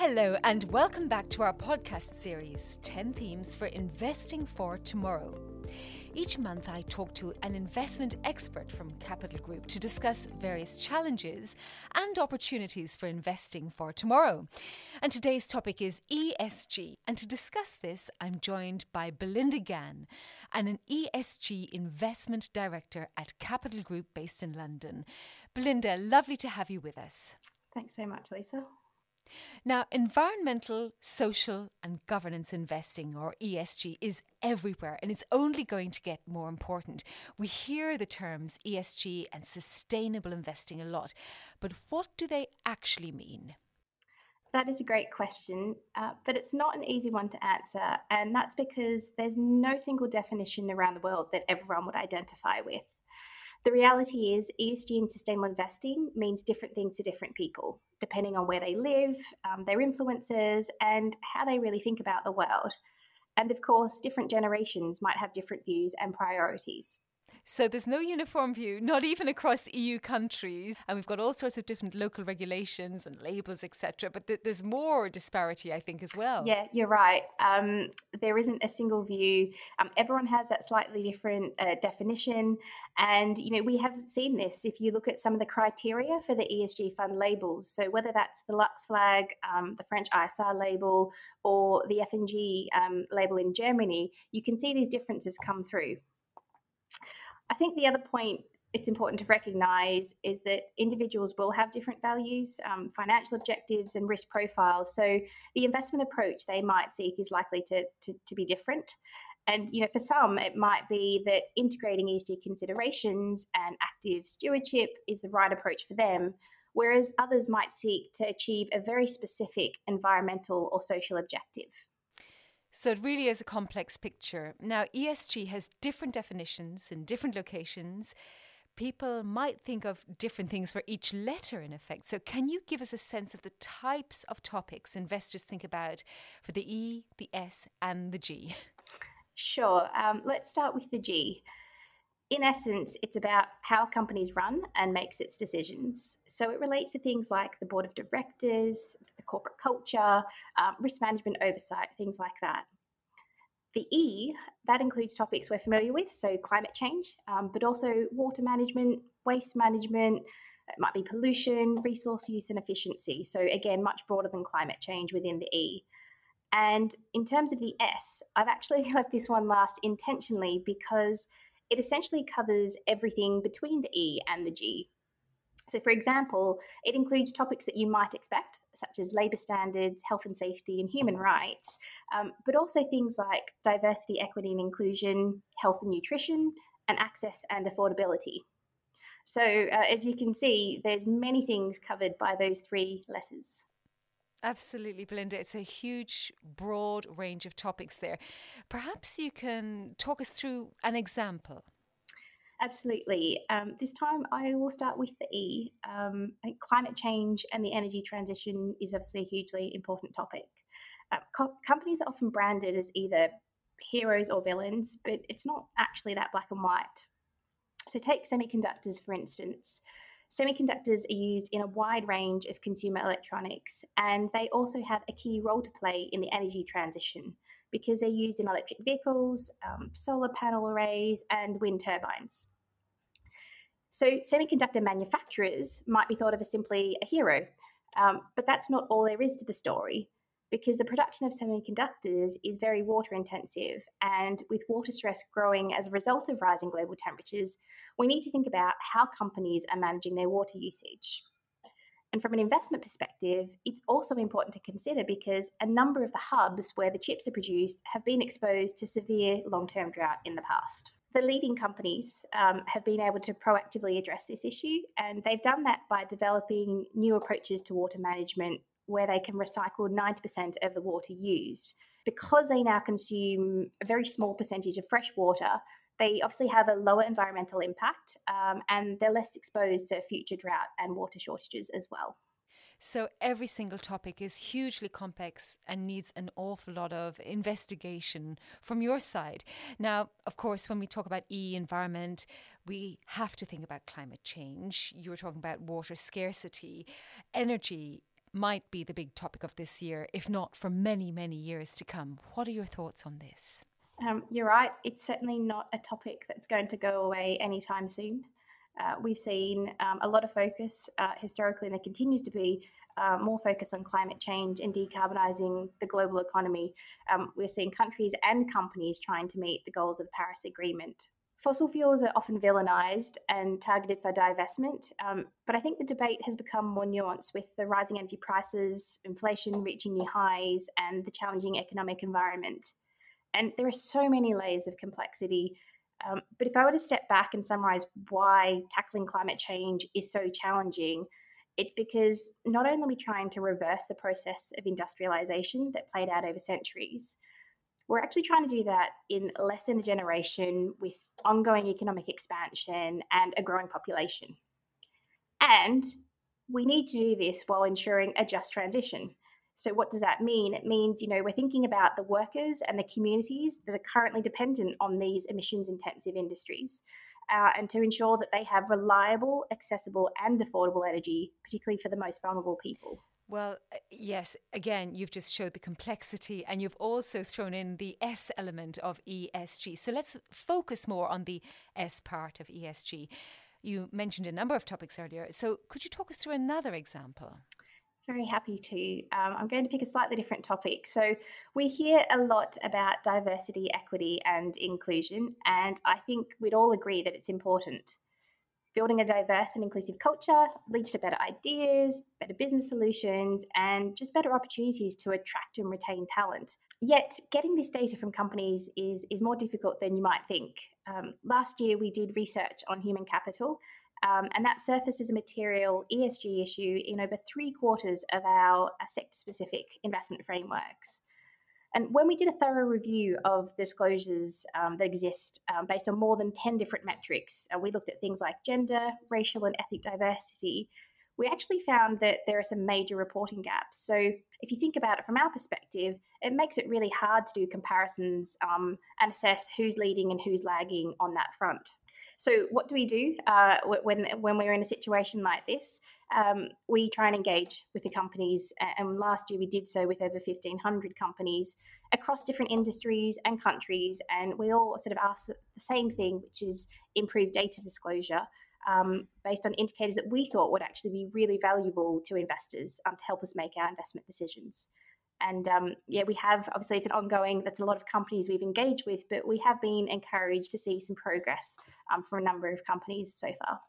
Hello, and welcome back to our podcast series 10 Themes for Investing for Tomorrow. Each month, I talk to an investment expert from Capital Group to discuss various challenges and opportunities for investing for tomorrow. And today's topic is ESG. And to discuss this, I'm joined by Belinda Gann, and an ESG investment director at Capital Group based in London. Belinda, lovely to have you with us. Thanks so much, Lisa. Now, environmental, social, and governance investing, or ESG, is everywhere and it's only going to get more important. We hear the terms ESG and sustainable investing a lot, but what do they actually mean? That is a great question, uh, but it's not an easy one to answer, and that's because there's no single definition around the world that everyone would identify with. The reality is, ESG and sustainable investing means different things to different people, depending on where they live, um, their influences, and how they really think about the world. And of course, different generations might have different views and priorities. So there's no uniform view, not even across EU countries, and we've got all sorts of different local regulations and labels, etc. But th- there's more disparity, I think, as well. Yeah, you're right. Um, there isn't a single view. Um, everyone has that slightly different uh, definition, and you know we have seen this if you look at some of the criteria for the ESG fund labels. So whether that's the LuxFLAG, um, the French ISR label, or the FNG um, label in Germany, you can see these differences come through. I think the other point it's important to recognize is that individuals will have different values, um, financial objectives, and risk profiles. So the investment approach they might seek is likely to, to, to be different. And you know, for some, it might be that integrating ESG considerations and active stewardship is the right approach for them, whereas others might seek to achieve a very specific environmental or social objective. So it really is a complex picture. Now, ESG has different definitions in different locations. People might think of different things for each letter, in effect. So, can you give us a sense of the types of topics investors think about for the E, the S, and the G? Sure. Um, let's start with the G. In essence, it's about how companies run and makes its decisions. So it relates to things like the board of directors, the corporate culture, um, risk management oversight, things like that. The E, that includes topics we're familiar with, so climate change, um, but also water management, waste management, it might be pollution, resource use, and efficiency. So, again, much broader than climate change within the E. And in terms of the S, I've actually left this one last intentionally because it essentially covers everything between the E and the G. So, for example, it includes topics that you might expect, such as labour standards, health and safety, and human rights, um, but also things like diversity, equity, and inclusion, health and nutrition, and access and affordability. So, uh, as you can see, there's many things covered by those three letters. Absolutely, Belinda. It's a huge, broad range of topics there. Perhaps you can talk us through an example. Absolutely. Um, this time I will start with the E. Um, climate change and the energy transition is obviously a hugely important topic. Uh, co- companies are often branded as either heroes or villains, but it's not actually that black and white. So, take semiconductors for instance. Semiconductors are used in a wide range of consumer electronics, and they also have a key role to play in the energy transition because they're used in electric vehicles, um, solar panel arrays, and wind turbines. So, semiconductor manufacturers might be thought of as simply a hero, um, but that's not all there is to the story because the production of semiconductors is very water intensive. And with water stress growing as a result of rising global temperatures, we need to think about how companies are managing their water usage. And from an investment perspective, it's also important to consider because a number of the hubs where the chips are produced have been exposed to severe long term drought in the past. The leading companies um, have been able to proactively address this issue, and they've done that by developing new approaches to water management where they can recycle 90% of the water used. Because they now consume a very small percentage of fresh water, they obviously have a lower environmental impact um, and they're less exposed to future drought and water shortages as well. So, every single topic is hugely complex and needs an awful lot of investigation from your side. Now, of course, when we talk about E environment, we have to think about climate change. You were talking about water scarcity, energy might be the big topic of this year, if not for many, many years to come. What are your thoughts on this? Um, you're right. It's certainly not a topic that's going to go away anytime soon. Uh, we've seen um, a lot of focus uh, historically, and there continues to be uh, more focus on climate change and decarbonising the global economy. Um, we're seeing countries and companies trying to meet the goals of the Paris Agreement. Fossil fuels are often villainised and targeted for divestment, um, but I think the debate has become more nuanced with the rising energy prices, inflation reaching new highs, and the challenging economic environment. And there are so many layers of complexity. Um, but if I were to step back and summarize why tackling climate change is so challenging, it's because not only are we trying to reverse the process of industrialization that played out over centuries, we're actually trying to do that in less than a generation with ongoing economic expansion and a growing population. And we need to do this while ensuring a just transition. So, what does that mean? It means, you know, we're thinking about the workers and the communities that are currently dependent on these emissions intensive industries uh, and to ensure that they have reliable, accessible, and affordable energy, particularly for the most vulnerable people. Well, uh, yes, again, you've just showed the complexity and you've also thrown in the S element of ESG. So let's focus more on the S part of ESG. You mentioned a number of topics earlier. So could you talk us through another example? Very happy to. Um, I'm going to pick a slightly different topic. So, we hear a lot about diversity, equity, and inclusion, and I think we'd all agree that it's important. Building a diverse and inclusive culture leads to better ideas, better business solutions, and just better opportunities to attract and retain talent. Yet, getting this data from companies is, is more difficult than you might think. Um, last year, we did research on human capital, um, and that surfaced as a material ESG issue in over three quarters of our sector specific investment frameworks. And when we did a thorough review of disclosures um, that exist um, based on more than 10 different metrics, uh, we looked at things like gender, racial, and ethnic diversity. We actually found that there are some major reporting gaps. So, if you think about it from our perspective, it makes it really hard to do comparisons um, and assess who's leading and who's lagging on that front. So, what do we do uh, when when we're in a situation like this? Um, we try and engage with the companies, and last year we did so with over fifteen hundred companies across different industries and countries, and we all sort of asked the same thing, which is improved data disclosure. Um, based on indicators that we thought would actually be really valuable to investors um, to help us make our investment decisions. And um, yeah, we have obviously it's an ongoing. That's a lot of companies we've engaged with, but we have been encouraged to see some progress um, for a number of companies so far.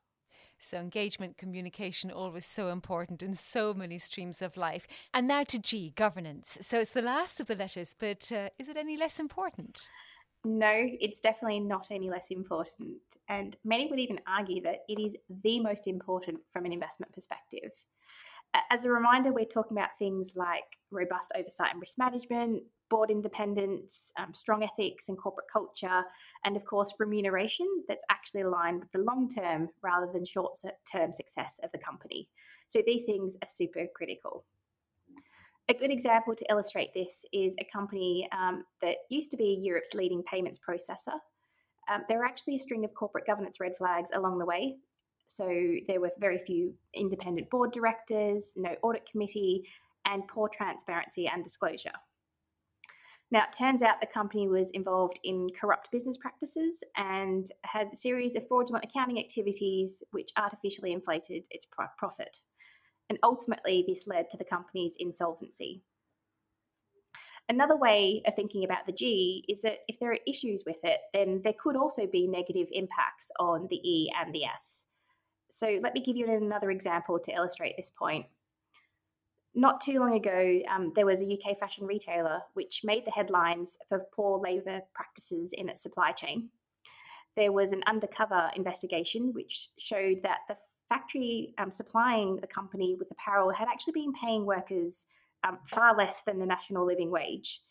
So, engagement, communication, always so important in so many streams of life. And now to G, governance. So, it's the last of the letters, but uh, is it any less important? No, it's definitely not any less important. And many would even argue that it is the most important from an investment perspective. As a reminder, we're talking about things like robust oversight and risk management, board independence, um, strong ethics and corporate culture, and of course, remuneration that's actually aligned with the long term rather than short term success of the company. So these things are super critical. A good example to illustrate this is a company um, that used to be Europe's leading payments processor. Um, there were actually a string of corporate governance red flags along the way, so there were very few independent board directors, no audit committee, and poor transparency and disclosure. Now, it turns out the company was involved in corrupt business practices and had a series of fraudulent accounting activities which artificially inflated its profit. And ultimately, this led to the company's insolvency. Another way of thinking about the G is that if there are issues with it, then there could also be negative impacts on the E and the S. So let me give you another example to illustrate this point. Not too long ago, um, there was a UK fashion retailer which made the headlines for poor labour practices in its supply chain. There was an undercover investigation which showed that the factory um, supplying the company with apparel had actually been paying workers um, far less than the national living wage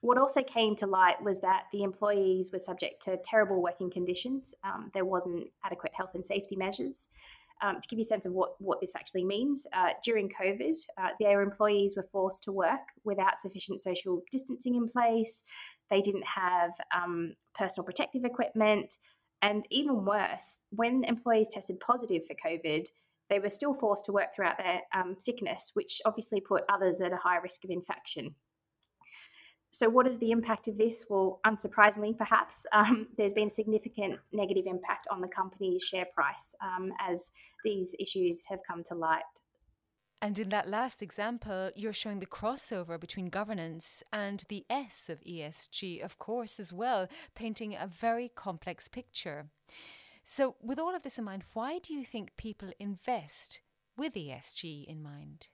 what also came to light was that the employees were subject to terrible working conditions. Um, there wasn't adequate health and safety measures. Um, to give you a sense of what, what this actually means, uh, during COVID, uh, their employees were forced to work without sufficient social distancing in place. They didn't have um, personal protective equipment. And even worse, when employees tested positive for COVID, they were still forced to work throughout their um, sickness, which obviously put others at a high risk of infection. So, what is the impact of this? Well, unsurprisingly, perhaps, um, there's been a significant negative impact on the company's share price um, as these issues have come to light. And in that last example, you're showing the crossover between governance and the S of ESG, of course, as well, painting a very complex picture. So, with all of this in mind, why do you think people invest with ESG in mind?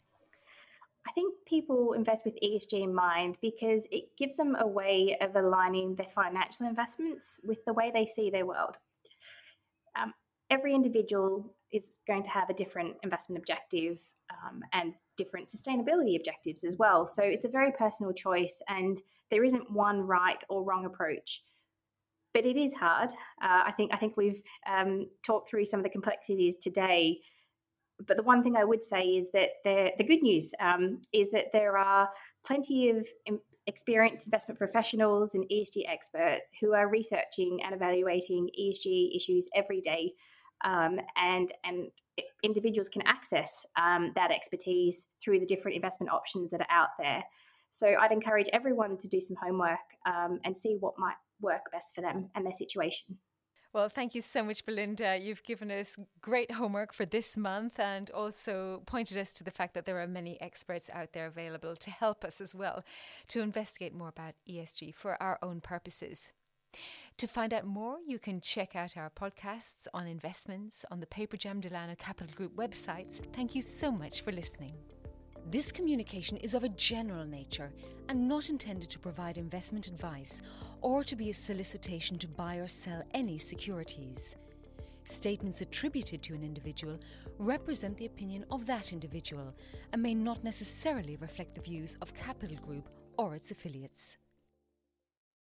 I think people invest with ESG in mind because it gives them a way of aligning their financial investments with the way they see their world. Um, every individual is going to have a different investment objective um, and different sustainability objectives as well. So it's a very personal choice, and there isn't one right or wrong approach. But it is hard. Uh, I think I think we've um, talked through some of the complexities today. But the one thing I would say is that the good news um, is that there are plenty of experienced investment professionals and ESG experts who are researching and evaluating ESG issues every day um, and and individuals can access um, that expertise through the different investment options that are out there. So I'd encourage everyone to do some homework um, and see what might work best for them and their situation. Well, thank you so much, Belinda. You've given us great homework for this month and also pointed us to the fact that there are many experts out there available to help us as well to investigate more about ESG for our own purposes. To find out more, you can check out our podcasts on investments on the Paperjam Delano Capital Group websites. Thank you so much for listening. This communication is of a general nature and not intended to provide investment advice or to be a solicitation to buy or sell any securities. Statements attributed to an individual represent the opinion of that individual and may not necessarily reflect the views of Capital Group or its affiliates.